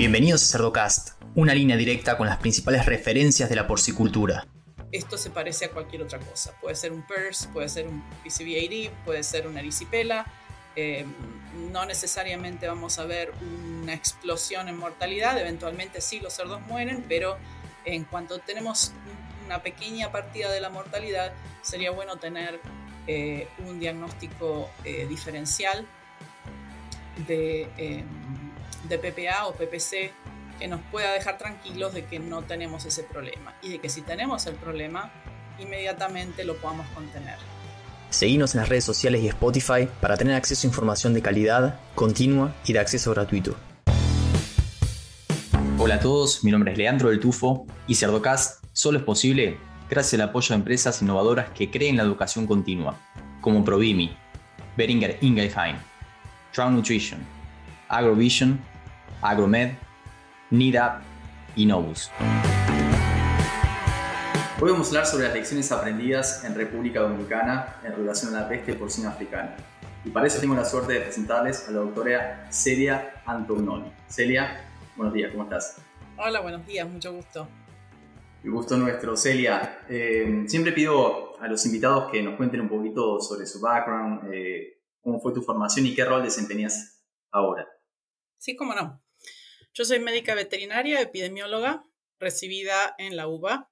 Bienvenidos a Cerdocast, una línea directa con las principales referencias de la porcicultura. Esto se parece a cualquier otra cosa. Puede ser un PERS, puede ser un PCV-AD, puede ser una erisipela. Eh, no necesariamente vamos a ver una explosión en mortalidad. Eventualmente sí los cerdos mueren, pero en cuanto tenemos una pequeña partida de la mortalidad, sería bueno tener eh, un diagnóstico eh, diferencial de, em, de PPA o PPC que nos pueda dejar tranquilos de que no tenemos ese problema y de que si tenemos el problema, inmediatamente lo podamos contener. Seguimos en las redes sociales y Spotify para tener acceso a información de calidad, continua y de acceso gratuito. Hola a todos, mi nombre es Leandro del Tufo y Cerdocast solo es posible gracias al apoyo de empresas innovadoras que creen la educación continua, como Provimi, Beringer Ingelheim, Trout Nutrition, Agrovision, Agromed, NIDAP y Novus. Hoy vamos a hablar sobre las lecciones aprendidas en República Dominicana en relación a la peste porcina africana. Y para eso tengo la suerte de presentarles a la doctora Celia Antognoni. Celia, buenos días, ¿cómo estás? Hola, buenos días, mucho gusto. El gusto nuestro, Celia. Eh, siempre pido a los invitados que nos cuenten un poquito sobre su background, eh, cómo fue tu formación y qué rol desempeñas ahora. Sí, cómo no. Yo soy médica veterinaria, epidemióloga, recibida en la UBA,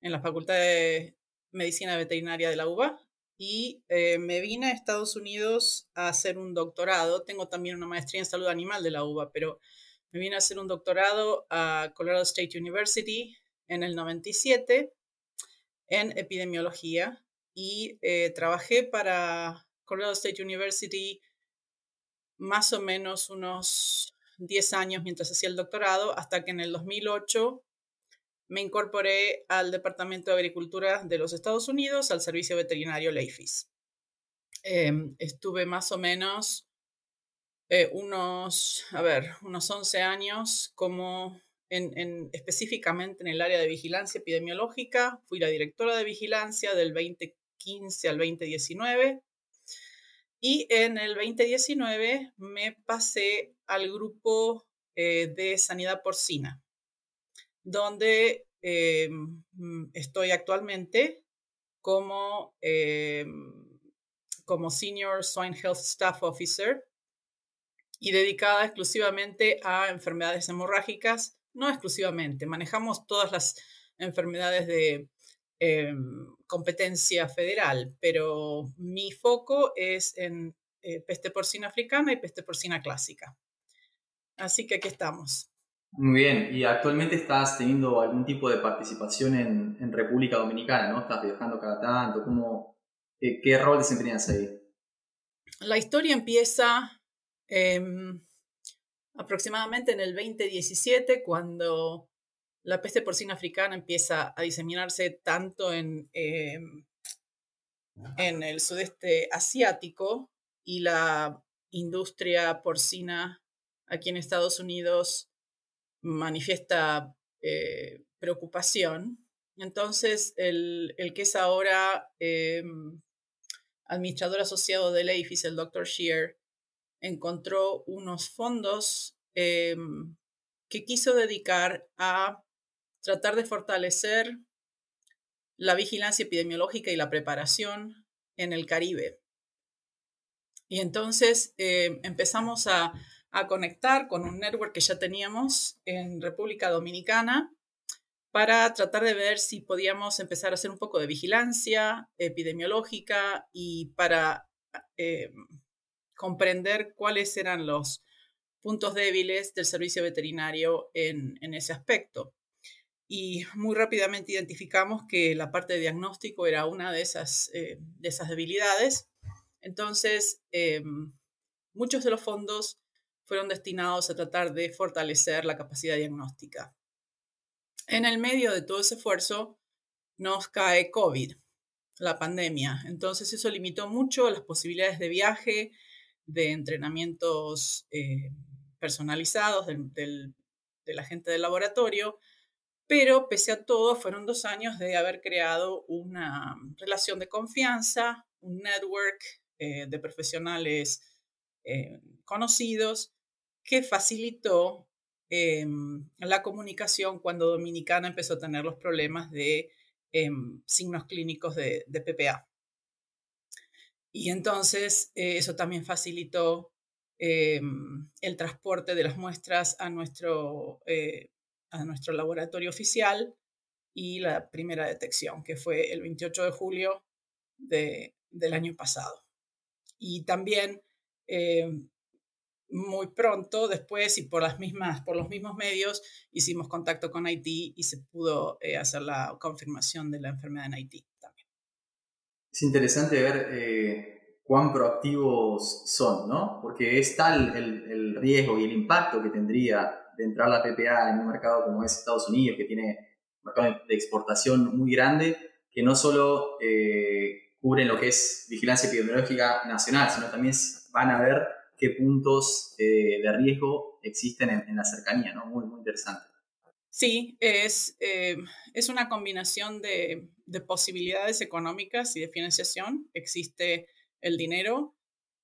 en la Facultad de Medicina Veterinaria de la UBA, y eh, me vine a Estados Unidos a hacer un doctorado. Tengo también una maestría en salud animal de la UBA, pero me vine a hacer un doctorado a Colorado State University en el 97 en epidemiología y eh, trabajé para Colorado State University más o menos unos 10 años mientras hacía el doctorado, hasta que en el 2008 me incorporé al Departamento de Agricultura de los Estados Unidos, al Servicio Veterinario LAFIS. Em, estuve más o menos eh, unos, a ver, unos 11 años como en, específicamente en el área de vigilancia epidemiológica. Fui la directora de vigilancia del 2015 al 2019 y en el 2019 me pasé al grupo eh, de sanidad porcina, donde eh, mm, estoy actualmente como, eh, como Senior Swine Health Staff Officer y dedicada exclusivamente a enfermedades hemorrágicas, no exclusivamente, manejamos todas las enfermedades de Em, competencia federal, pero mi foco es en eh, peste porcina africana y peste porcina clásica. Así que aquí estamos. Muy bien, y actualmente estás teniendo algún tipo de participación en, República Dominicana, ¿no? Estás viajando cada tanto, ¿cómo, qué, rol desempeñas ahí? La historia empieza em, aproximadamente en el 2017, cuando la peste porcina africana empieza a diseminarse tanto en, em, en el sudeste asiático y la industria porcina aquí en Estados Unidos manifiesta eh, preocupación. Entonces, el, que es ahora em, administrador asociado del AFIS, el Dr. Shear, encontró unos fondos em, que quiso dedicar a tratar de fortalecer la vigilancia epidemiológica y la preparación en el Caribe. Y entonces eh, empezamos a, conectar con un network que ya teníamos en República Dominicana para tratar de ver si podíamos empezar a hacer un poco de vigilancia epidemiológica y para eh, comprender cuáles eran los puntos débiles del servicio veterinario en ese aspecto y muy rápidamente identificamos que la parte de diagnóstico era una de esas, eh, de esas debilidades. Entonces, em, muchos de los fondos fueron destinados a tratar de fortalecer la capacidad diagnóstica. En el medio de todo ese esfuerzo nos cae COVID, la pandemia. Entonces eso limitó mucho las posibilidades de viaje, de entrenamientos eh, personalizados de la gente del laboratorio pero pese a todo fueron dos años de haber creado una relación de confianza, un network eh, de profesionales eh, conocidos que facilitó em, la comunicación cuando Dominicana empezó a tener los problemas de em, signos clínicos de, PPA. Y entonces eh, eso también facilitó em, el transporte de las muestras a nuestro, a nuestro laboratorio oficial y la primera detección, que fue el 28 de julio del año pasado. Y también muy pronto después y por, las mismas, por los mismos medios hicimos contacto con Haití y se pudo eh, hacer la confirmación de la enfermedad en Haití también. Es interesante ver eh, cuán proactivos son, ¿no? Porque es tal el, el, riesgo y el impacto que tendría de entrar la PPA en un mercado como es Estados Unidos, que tiene un mercado de exportación muy grande, que no solo eh, cubren lo que es vigilancia epidemiológica nacional, sino también van a ver qué puntos eh, de riesgo existen en, la cercanía, ¿no? Muy, muy interesante. Sí, es, eh, es una combinación de, posibilidades económicas y de financiación. Existe el dinero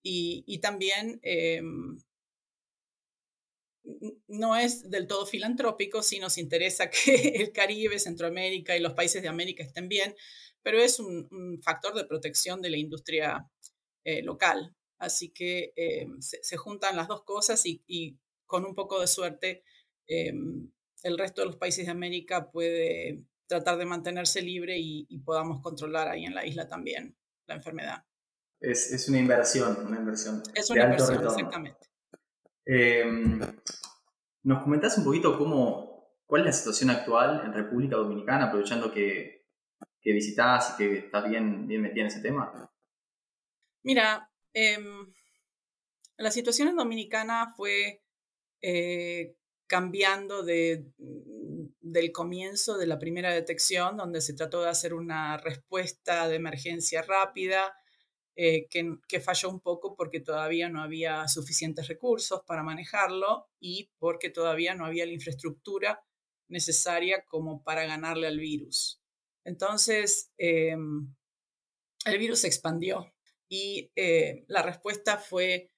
y, también eh, no es del todo filantrópico, si nos interesa que el Caribe, Centroamérica y los países de América estén bien, pero es un, factor de protección de la industria local. Así que eh, se, juntan las dos cosas y, con un poco de suerte eh, el resto de los países de América puede tratar de mantenerse libre y, podamos controlar ahí en la isla también la enfermedad. Es, una inversión, una inversión. Es una inversión, exactamente. Em, ¿Nos comentás un poquito cómo, cuál es la situación actual en República Dominicana, aprovechando que, que visitás y que estás bien, bien metida en ese tema? Mira, Em, la situación en Dominicana fue eh, cambiando de, del comienzo de la primera detección, donde se trató de hacer una respuesta de emergencia rápida, eh, que, falló un poco porque todavía no había suficientes recursos para manejarlo y porque todavía no había la infraestructura necesaria como para ganarle al virus. Entonces, em, el virus se expandió y eh, la respuesta fue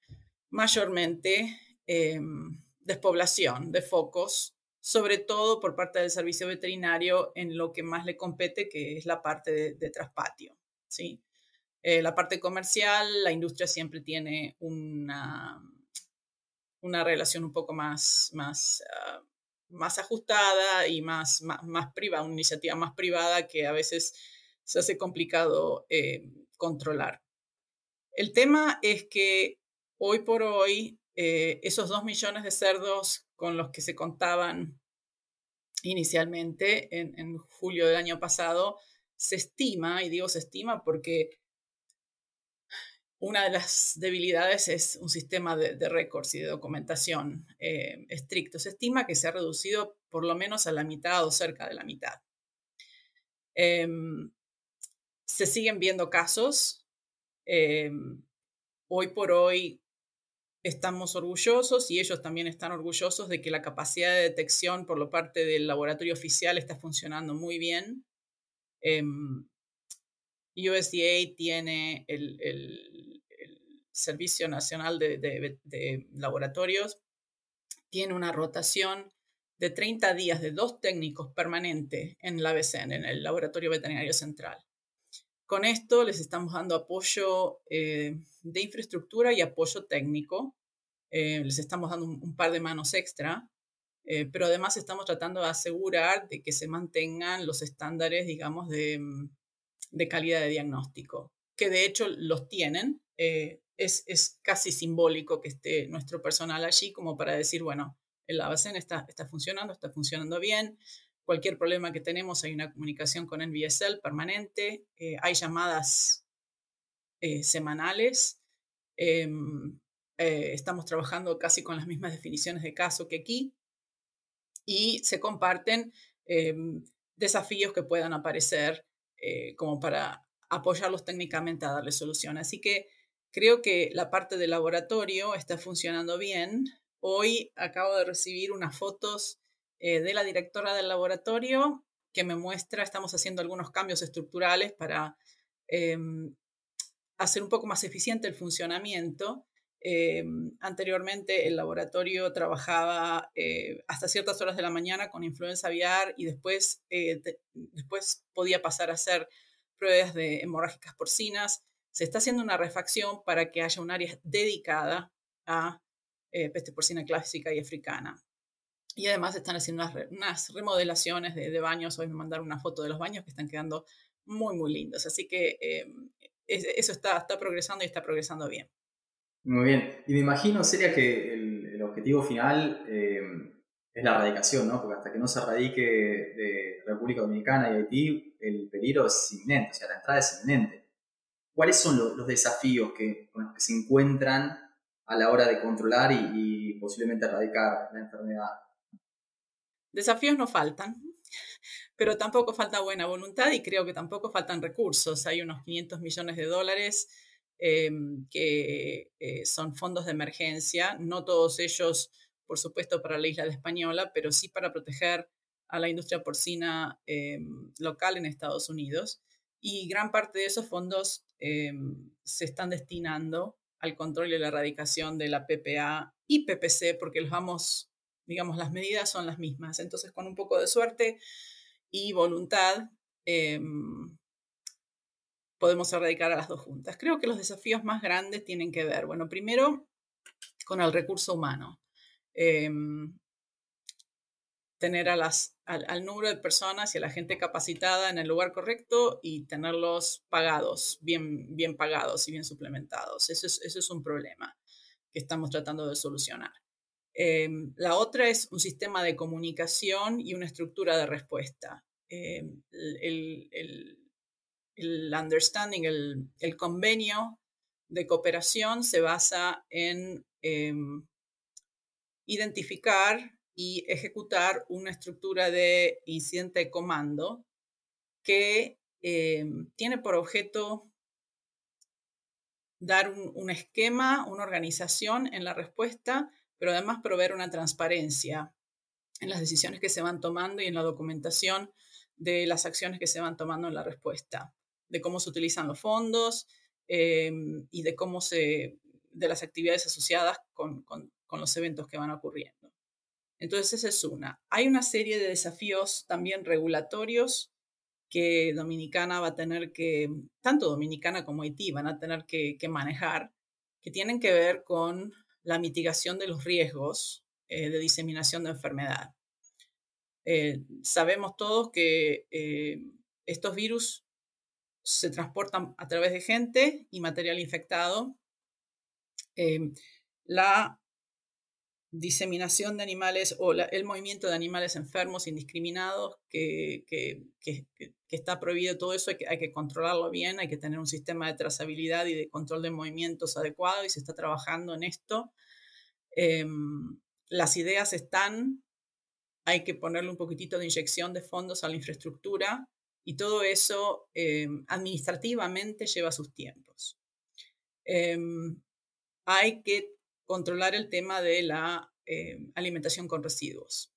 mayormente despoblación de focos, sobre todo por parte del servicio veterinario en lo que más le compete, que es la parte de, traspatio. ¿sí? Eh, la parte comercial, la industria siempre tiene una, una relación un poco más, más, ah, más ajustada y más, más, privada, una iniciativa más privada que a veces se hace complicado eh, controlar. El tema es que hoy por hoy, eh, esos dos millones de cerdos con los que se contaban inicialmente en, julio del año pasado, se estima, y digo se estima porque una de las debilidades es un sistema de, récords y de documentación eh, estricto. Se estima que se ha reducido por lo menos a la mitad o cerca de la mitad. Em, se siguen viendo casos, Em, hoy por hoy estamos orgullosos y ellos también están orgullosos de que la capacidad de detección por la parte del laboratorio oficial está funcionando muy bien. Em, USDA tiene el, Servicio Nacional de, Laboratorios, tiene una rotación de 30 días de dos técnicos permanentes en la BCN, en el Laboratorio Veterinario Central. Con esto les estamos dando apoyo eh, de infraestructura y apoyo técnico. Eh, les estamos dando un, par de manos extra, eh, pero además estamos tratando de asegurar de que se mantengan los estándares, digamos, de, de calidad de diagnóstico, que de hecho los tienen. Es, es, casi simbólico que esté nuestro personal allí como para decir, bueno, el ABACEN está, está funcionando, está funcionando bien, Cualquier problema que tenemos, hay una comunicación con NVSL permanente, eh, hay llamadas eh, semanales. Em, eh, estamos trabajando casi con las mismas definiciones de caso que aquí y se comparten em, desafíos que puedan aparecer como para apoyarlos técnicamente a darle solución. Así que creo que la parte del laboratorio está funcionando bien. Hoy acabo de recibir unas fotos eh, de la directora del laboratorio que me muestra, estamos haciendo algunos cambios estructurales para em, hacer un poco más eficiente el funcionamiento Eh, anteriormente el laboratorio trabajaba eh, hasta ciertas horas de la mañana con influenza aviar y después, después podía pasar a hacer pruebas de hemorrágicas porcinas. Se está haciendo una refacción para que haya un área dedicada a peste porcina clásica y africana. Y además están haciendo unas, remodelaciones de, baños. Hoy me mandaron una foto de los baños que están quedando muy, muy lindos. Así que eso está, está progresando y está progresando bien. Muy bien. Y me imagino, sería que el, objetivo final eh, es la erradicación, ¿no? Porque hasta que no se erradique de República Dominicana y Haití, el peligro es inminente, o sea, la entrada es inminente. ¿Cuáles son los, desafíos que, con los que se encuentran a la hora de controlar y, posiblemente erradicar la enfermedad? Desafíos no faltan, pero tampoco falta buena voluntad y creo que tampoco faltan recursos. Hay unos 500 millones de dólares Em, que eh, son fondos de emergencia, no todos ellos, por supuesto, para la isla de Española, pero sí para proteger a la industria porcina em, local en Estados Unidos. Y gran parte de esos fondos em, se están destinando al control y la erradicación de la PPA y PPC, porque los vamos, digamos, las medidas son las mismas. Entonces, con un poco de suerte y voluntad, podemos erradicar a las dos juntas. Creo que los desafíos más grandes tienen que ver, bueno, primero con el recurso humano. Em, tener a las, al, número de personas y a la gente capacitada en el lugar correcto y tenerlos pagados, bien, bien pagados y bien suplementados. Eso es, eso es un problema que estamos tratando de solucionar. Em, la otra es un sistema de comunicación y una estructura de respuesta. Em, el, el understanding, el, convenio de cooperación se basa en em, identificar y ejecutar una estructura de incidente de comando que em, tiene por objeto dar un, esquema, una organización en la respuesta, pero además proveer una transparencia en las decisiones que se van tomando y en la documentación de las acciones que se van tomando en la respuesta de cómo se utilizan los fondos em, y de cómo se, de las actividades asociadas con, los eventos que van ocurriendo. Entonces, esa es una. Hay una serie de desafíos también regulatorios que Dominicana va a tener que, tanto Dominicana como Haití van a tener que, manejar, que tienen que ver con la mitigación de los riesgos eh, de diseminación de enfermedad. Eh, sabemos todos que eh, estos virus se transportan a través de gente y material infectado. La diseminación de animales o el movimiento de animales enfermos indiscriminados que, está prohibido, todo eso hay que, hay que, controlarlo bien, hay que tener un sistema de trazabilidad y de control de movimientos adecuado y se está trabajando en esto. Em, las ideas están, hay que ponerle un poquitito de inyección de fondos a la infraestructura y todo eso em, administrativamente lleva sus tiempos. Em, hay que controlar el tema de la em, alimentación con residuos,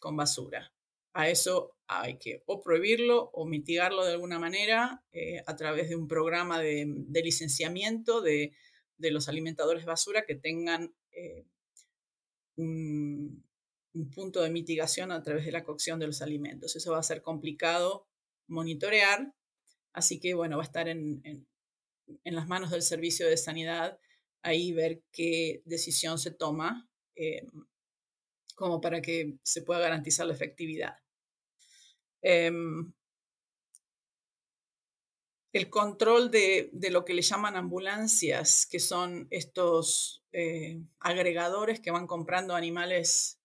con basura. A eso hay que o prohibirlo o mitigarlo de alguna manera eh, a través de un programa de, licenciamiento de, los alimentadores basura que tengan eh, un, un punto de mitigación a través de la cocción de los alimentos. Eso va a ser complicado monitorear. Así que, bueno, va a estar en, las manos del servicio de sanidad ahí ver qué decisión se toma eh, como para que se pueda garantizar la efectividad. Em, el control de, lo que le llaman ambulancias, que son estos eh, agregadores que van comprando animales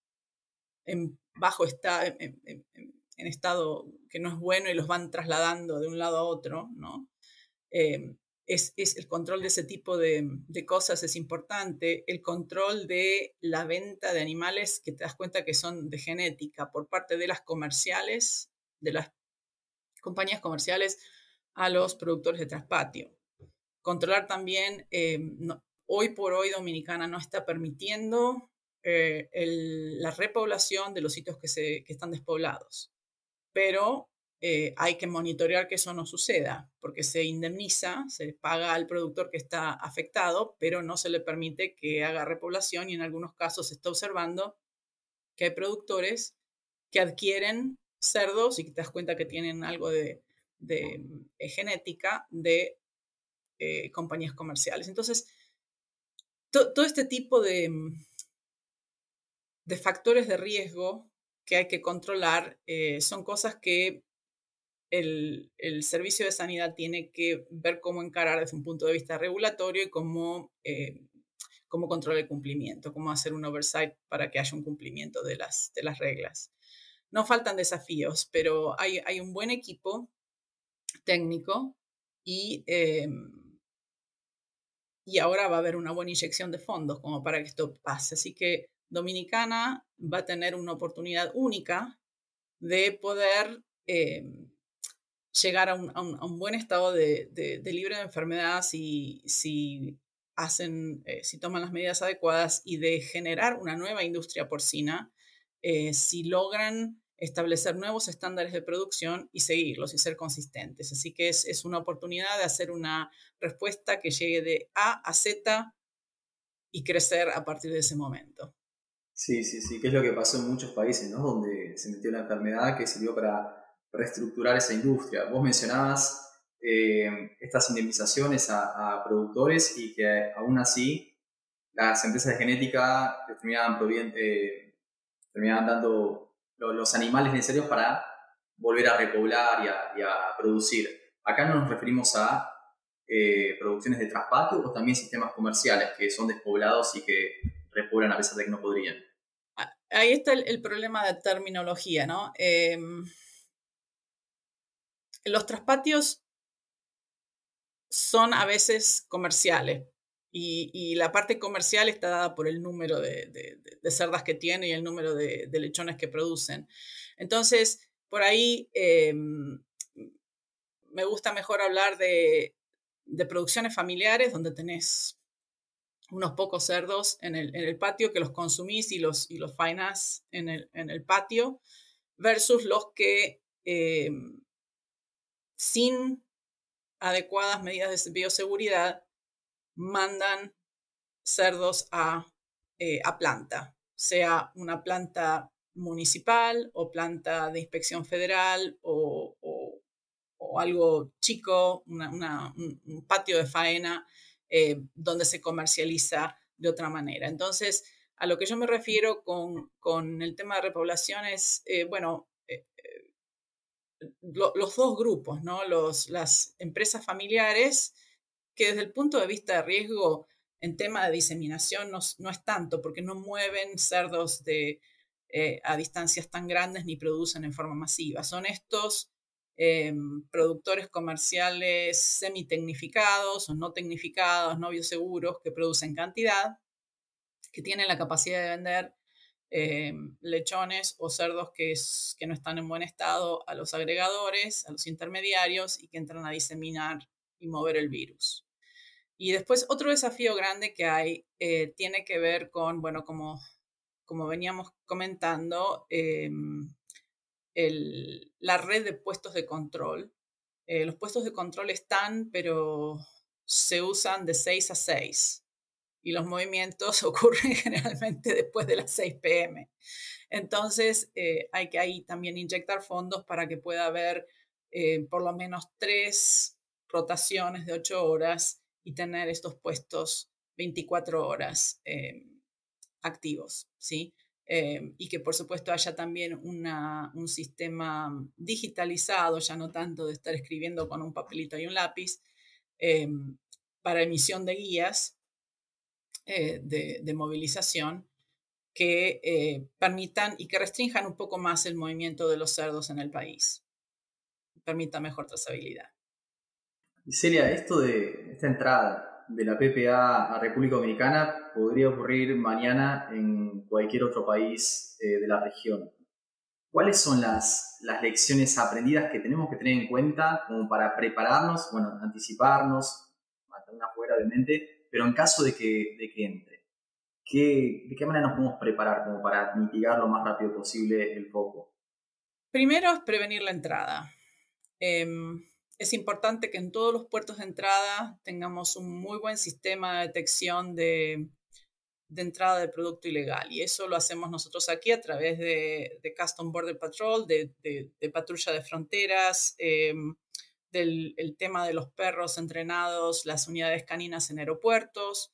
en bajo estado, en estado que no es bueno y los van trasladando de un lado a otro, ¿no? Eh, es, el control de ese tipo de, cosas es importante. El control de la venta de animales que te das cuenta que son de genética por parte de las comerciales, de las compañías comerciales a los productores de traspatio. Controlar también, eh, hoy por hoy Dominicana no está permitiendo eh, la repoblación de los sitios que, se, que están despoblados pero eh, hay que monitorear que eso no suceda, porque se indemniza, se paga al productor que está afectado, pero no se le permite que haga repoblación y en algunos casos se está observando que hay productores que adquieren cerdos y que te das cuenta que tienen algo de, eh, genética de eh, compañías comerciales. Entonces, todo este tipo de, de factores de riesgo que hay que controlar son cosas que el, servicio de sanidad tiene que ver cómo encarar desde un punto de vista regulatorio y cómo, eh, cómo controlar el cumplimiento, cómo hacer un oversight para que haya un cumplimiento de las, de las reglas. No faltan desafíos, pero hay, hay un buen equipo técnico y, eh, y ahora va a haber una buena inyección de fondos como para que esto pase. Así que Dominicana va a tener una oportunidad única de poder eh, llegar a un, buen estado de, libre de enfermedad si, si hacen, eh, si toman las medidas adecuadas y de generar una nueva industria porcina, eh, si logran establecer nuevos estándares de producción y seguirlos y ser consistentes. Así que es, una oportunidad de hacer una respuesta que llegue de A a Z y crecer a partir de ese momento. Sí, sí, sí, que es lo que pasó en muchos países, ¿no? Donde se metió la enfermedad que sirvió para reestructurar esa industria. Vos mencionabas eh, estas indemnizaciones a, productores y que aún así las empresas de genética terminaban, eh, terminaban dando los animales necesarios para volver a repoblar y a, producir. Acá no nos referimos a eh, producciones de traspatio o también sistemas comerciales que son despoblados y que repoblan a pesar de que no podrían. Ahí está el, el problema de terminología, ¿no? Los traspatios son a veces comerciales y, la parte comercial está dada por el número de, cerdas que tiene y el número de, lechones que producen. Entonces, por ahí em, me gusta mejor hablar de, producciones familiares donde tenés unos pocos cerdos en el, patio que los consumís y los, y los fainas en el, patio versus los que em, sin adecuadas medidas de bioseguridad, mandan cerdos a, eh, a planta, sea una planta municipal o planta de inspección federal o, algo chico, un, patio de faena eh, donde se comercializa de otra manera. Entonces, a lo que yo me refiero con, con el tema de repoblación es, eh, bueno, los dos grupos, ¿no? Los, las empresas familiares, que desde el punto de vista de riesgo en tema de diseminación no, es tanto, porque no mueven cerdos eh, a distancias tan grandes ni producen en forma masiva. Son estos em, productores comerciales semi-tecnificados o no tecnificados, no bioseguros, que producen cantidad, que tienen la capacidad de vender eh, lechones o cerdos que, que no están en buen estado a los agregadores, a los intermediarios y que entran a diseminar y mover el virus. Y después otro desafío grande que hay eh, tiene que ver con, bueno, como, como veníamos comentando, em, la red de puestos de control. Eh, los puestos de control están, pero se usan de 6 a 6 y los movimientos ocurren generalmente después de las 6 pm. Entonces, eh, hay que ahí también inyectar fondos para que pueda haber eh, por lo menos tres rotaciones de 8 horas y tener estos puestos 24 horas eh, activos, ¿sí? y que por supuesto haya también una, un sistema digitalizado, ya no tanto de estar escribiendo con un papelito y un lápiz, para emisión de guías eh, de, movilización que eh, permitan y que restrinjan un poco más el movimiento de los cerdos en el país. Permita mejor trazabilidad. Celia, esto de esta entrada de la PPA a República Dominicana podría ocurrir mañana en cualquier otro país eh, de la región. ¿Cuáles son las, las lecciones aprendidas que tenemos que tener en cuenta como para prepararnos, bueno, anticiparnos, mantenernos afuera mente pero en caso de que, de que entre, ¿qué, ¿de qué manera nos podemos preparar como para mitigar lo más rápido posible el foco? Primero es prevenir la entrada. Em, es importante que en todos los puertos de entrada tengamos un muy buen sistema de detección de, entrada de producto ilegal. Y eso lo hacemos nosotros aquí a través de, de Custom Border Patrol, de, patrulla de fronteras, em, del el tema de los perros entrenados, las unidades caninas en aeropuertos,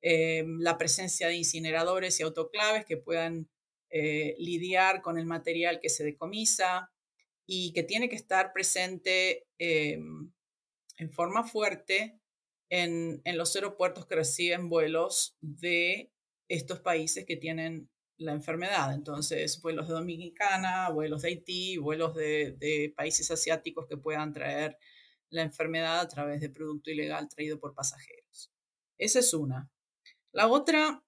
em, la presencia de incineradores y autoclaves que puedan eh, lidiar con el material que se decomisa, y que tiene que estar presente em, en forma fuerte en, los aeropuertos que reciben vuelos de estos países que tienen la enfermedad. Entonces, vuelos de Dominicana, vuelos de Haití, vuelos de, países asiáticos que puedan traer la enfermedad a través de producto ilegal traído por pasajeros. Esa es una. La otra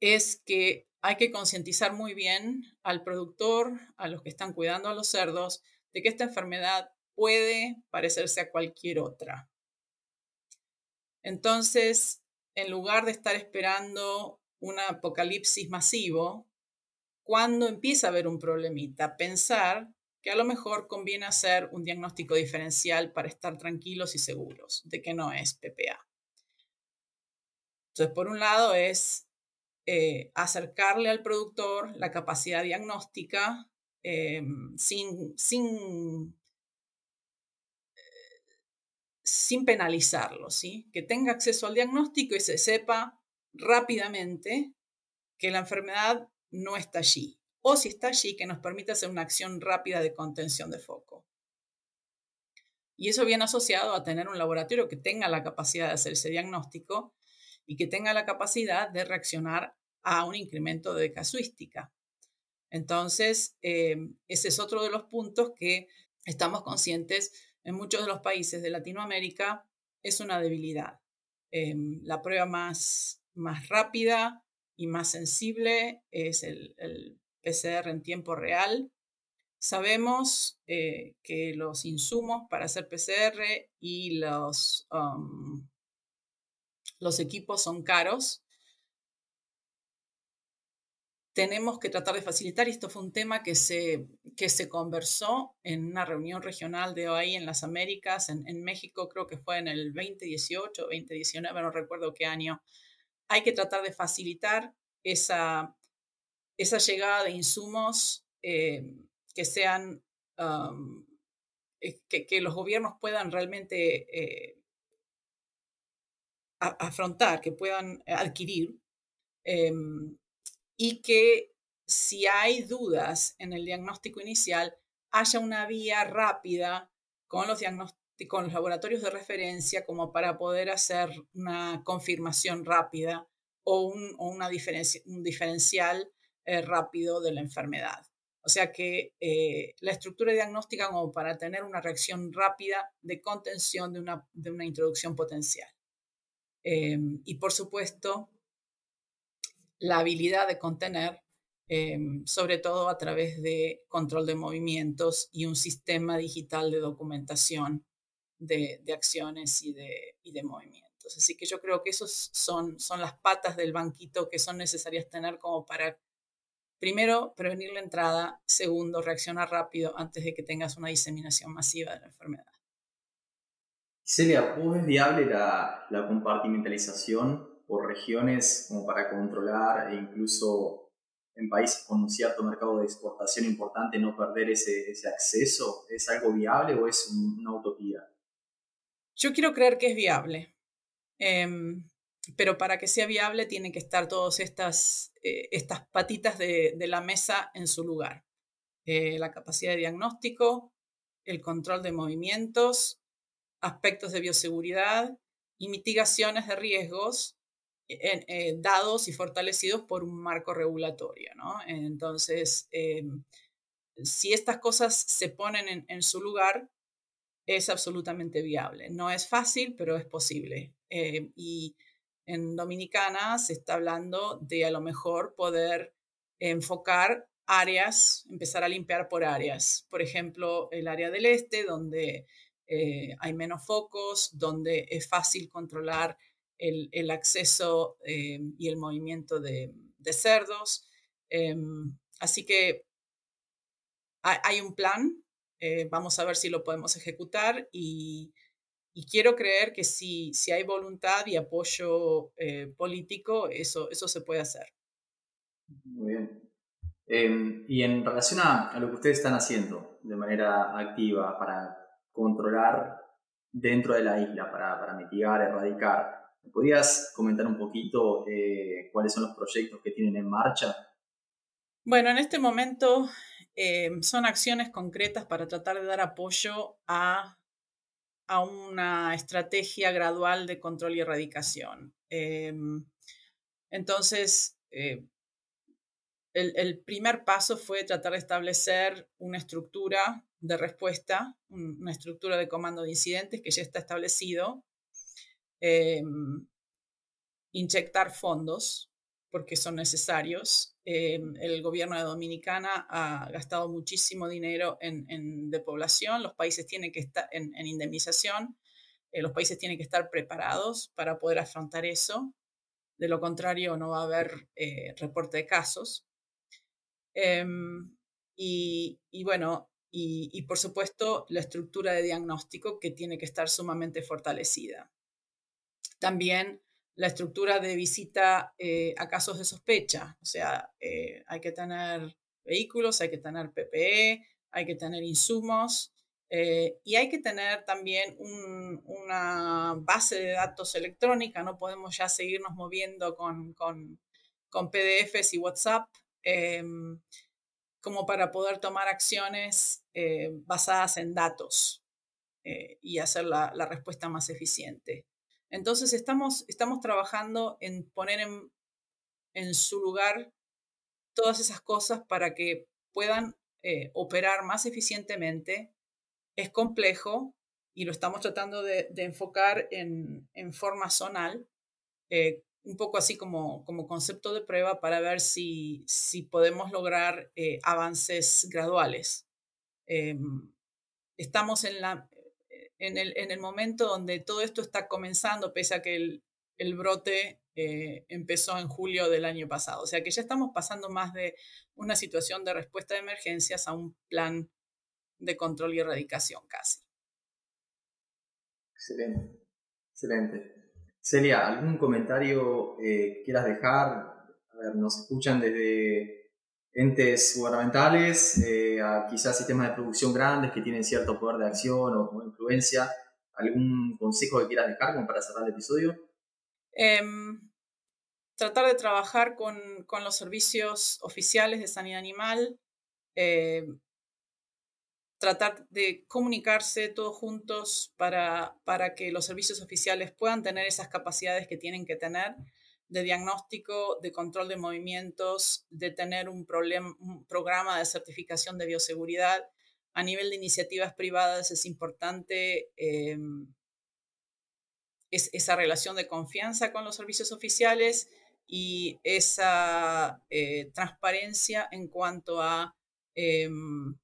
es que hay que concientizar muy bien al productor, a los que están cuidando a los cerdos, de que esta enfermedad puede parecerse a cualquier otra. Entonces, en lugar de estar esperando un apocalipsis masivo, cuando empieza a haber un problemita, pensar que a lo mejor conviene hacer un diagnóstico diferencial para estar tranquilos y seguros de que no es PPA. Entonces, por un lado es eh, acercarle al productor la capacidad diagnóstica eh, sin, sin, sin penalizarlo, ¿sí? que tenga acceso al diagnóstico y se sepa rápidamente que la enfermedad no está allí, o si está allí, que nos permita hacer una acción rápida de contención de foco. Y eso viene asociado a tener un laboratorio que tenga la capacidad de hacer ese diagnóstico y que tenga la capacidad de reaccionar a un incremento de casuística. Entonces, eh, ese es otro de los puntos que estamos conscientes en muchos de los países de Latinoamérica, es una debilidad. Eh, la prueba más, más rápida y más sensible es el, PCR en tiempo real. Sabemos eh, que los insumos para hacer PCR y los, um, los equipos son caros. Tenemos que tratar de facilitar, y esto fue un tema que se, que se conversó en una reunión regional de OAI en las Américas, en, México creo que fue en el 2018, 2019, no recuerdo qué año. Hay que tratar de facilitar esa, esa llegada de insumos eh, que sean, eh, que, los gobiernos puedan realmente eh, afrontar, que puedan adquirir, em, y que si hay dudas en el diagnóstico inicial, haya una vía rápida con los, con los laboratorios de referencia como para poder hacer una confirmación rápida o un, una un diferencial eh, rápido de la enfermedad. O sea que eh, la estructura diagnóstica como para tener una reacción rápida de contención de una, de una introducción potencial. Em, y por supuesto, la habilidad de contener, em, sobre todo a través de control de movimientos y un sistema digital de documentación de, acciones y de, y de, movimientos. Así que yo creo que esos son, son las patas del banquito que son necesarias tener como para, primero, prevenir la entrada, segundo, reaccionar rápido antes de que tengas una diseminación masiva de la enfermedad. Celia, ¿vos viable la, compartimentalización por regiones como para controlar e incluso en países con un cierto mercado de exportación importante no perder ese, acceso? ¿Es algo viable o es una utopía? Yo quiero creer que es viable, em, pero para que sea viable tienen que estar todas estas, eh, estas patitas de, la mesa en su lugar. Eh, la capacidad de diagnóstico, el control de movimientos, aspectos de bioseguridad y mitigaciones de riesgos eh, dados y fortalecidos por un marco regulatorio. Entonces, em, si estas cosas se ponen en, su lugar, es absolutamente viable. No es fácil, pero es posible. Em, y en Dominicana se está hablando de a lo mejor poder enfocar áreas, empezar a limpiar por áreas. Por ejemplo, el área del este, donde eh, hay menos focos, donde es fácil controlar el, acceso eh, y el movimiento de, cerdos. Em, así que hay, un plan Eh, vamos a ver si lo podemos ejecutar y, quiero creer que si, si hay voluntad y apoyo eh, político, eso, eso se puede hacer. Muy bien. Em, y en relación a, lo que ustedes están haciendo de manera activa para controlar dentro de la isla, para, para mitigar, erradicar, ¿podrías comentar un poquito eh, cuáles son los proyectos que tienen en marcha? Bueno, en este momento em, son acciones concretas para tratar de dar apoyo a, a una estrategia gradual de control y erradicación. Em, entonces, eh, el, primer paso fue tratar de establecer una estructura de respuesta, una estructura de comando de incidentes que ya está establecido, em, inyectar fondos porque son necesarios. Em, el gobierno de Dominicana ha gastado muchísimo dinero en, en de población, los países tienen que estar en, indemnización, eh, los países tienen que estar preparados para poder afrontar eso. De lo contrario, no va a haber eh, reporte de casos. Em, y, bueno, y, por supuesto la estructura de diagnóstico que tiene que estar sumamente fortalecida. También la estructura de visita eh, a casos de sospecha, o sea, eh, hay que tener vehículos, hay que tener PPE, hay que tener insumos eh, y hay que tener también una base de datos electrónica, no podemos ya seguirnos moviendo con, con, con PDFs y WhatsApp, Em, como para poder tomar acciones basadas en datos y hacer la, respuesta más eficiente. Entonces estamos, estamos trabajando en poner en, en, su lugar todas esas cosas para que puedan eh, operar más eficientemente. Es complejo y lo estamos tratando de, enfocar en, en, forma zonal, un poco así como, como concepto de prueba para ver si, si podemos lograr eh, avances graduales. Em, estamos en, la, en, el, en, el, momento donde todo esto está comenzando, pese a que el, el brote eh, empezó en julio del año pasado. O sea que ya estamos pasando más de una situación de respuesta de emergencias a un plan de control y erradicación casi. Excelente, excelente. Celia, ¿algún comentario eh, quieras dejar? A ver, nos escuchan desde entes gubernamentales eh, quizás sistemas de producción grandes que tienen cierto poder de acción o, influencia. ¿Algún consejo que quieras dejar como para cerrar el episodio? Em, tratar de trabajar con, con, los servicios oficiales de sanidad animal, eh, tratar de comunicarse todos juntos para, para que los servicios oficiales puedan tener esas capacidades que tienen que tener de diagnóstico, de control de movimientos, de tener un, un programa de certificación de bioseguridad. A nivel de iniciativas privadas es importante em, es, esa relación de confianza con los servicios oficiales y esa eh, transparencia en cuanto a em,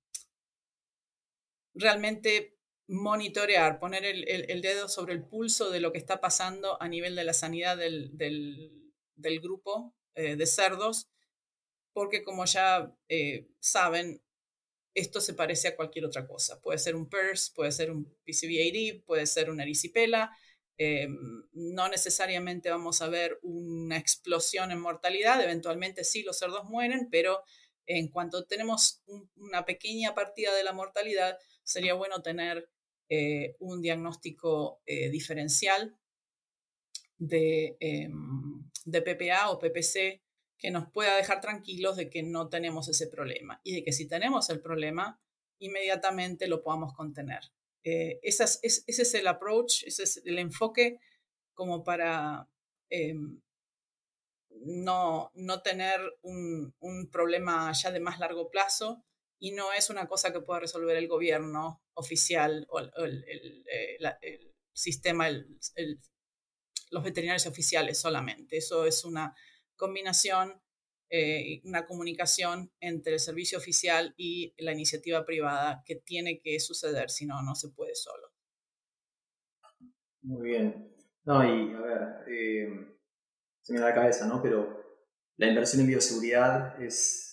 realmente monitorear, poner el, dedo sobre el pulso de lo que está pasando a nivel de la sanidad del, grupo eh, de cerdos, porque como ya eh, saben, esto se parece a cualquier otra cosa. Puede ser un PERS, puede ser un PCVAD, puede ser una erisipela. Eh, no necesariamente vamos a ver una explosión en mortalidad, eventualmente sí los cerdos mueren, pero en cuanto tenemos una pequeña partida de la mortalidad, sería bueno tener eh, un diagnóstico eh, diferencial de, em, de, PPA o PPC que nos pueda dejar tranquilos de que no tenemos ese problema y de que si tenemos el problema, inmediatamente lo podamos contener. Eh, ese, es, el approach, ese es el enfoque como para em, no, no, tener un, un, problema ya de más largo plazo y no es una cosa que pueda resolver el gobierno oficial o el, eh, sistema, los veterinarios oficiales solamente. Eso es una combinación, eh, una comunicación entre el servicio oficial y la iniciativa privada que tiene que suceder, si no, no se puede solo. Muy bien. No, y a ver, eh, se me da la cabeza, ¿no? Pero la inversión en bioseguridad es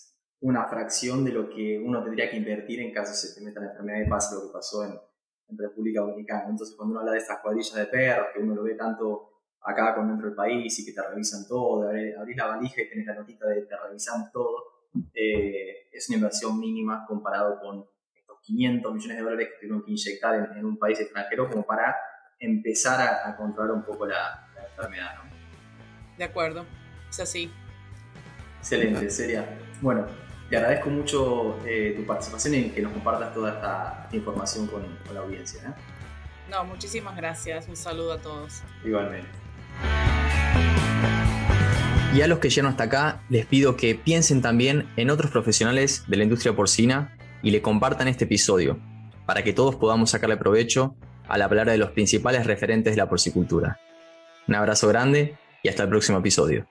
una fracción de lo que uno tendría que invertir en caso se te meta la enfermedad y pase lo que pasó en, República Dominicana. Entonces, cuando uno habla de estas cuadrillas de perros, que uno lo ve tanto acá como dentro del país y que te revisan todo, abrís la valija y tenés la notita de te revisamos todo, eh, es una inversión mínima comparado con estos 500 millones de dólares que tuvieron que inyectar en, un país extranjero como para empezar a, controlar un poco la, enfermedad. ¿no? De acuerdo, es así. Excelente, sería. Bueno, te agradezco mucho eh, tu participación y que nos compartas toda esta, información con, la audiencia. ¿eh? No, muchísimas gracias. Un saludo a todos. Igualmente. Y a los que llegan hasta acá, les pido que piensen también en otros profesionales de la industria porcina y le compartan este episodio, para que todos podamos sacarle provecho a la palabra de los principales referentes de la porcicultura. Un abrazo grande y hasta el próximo episodio.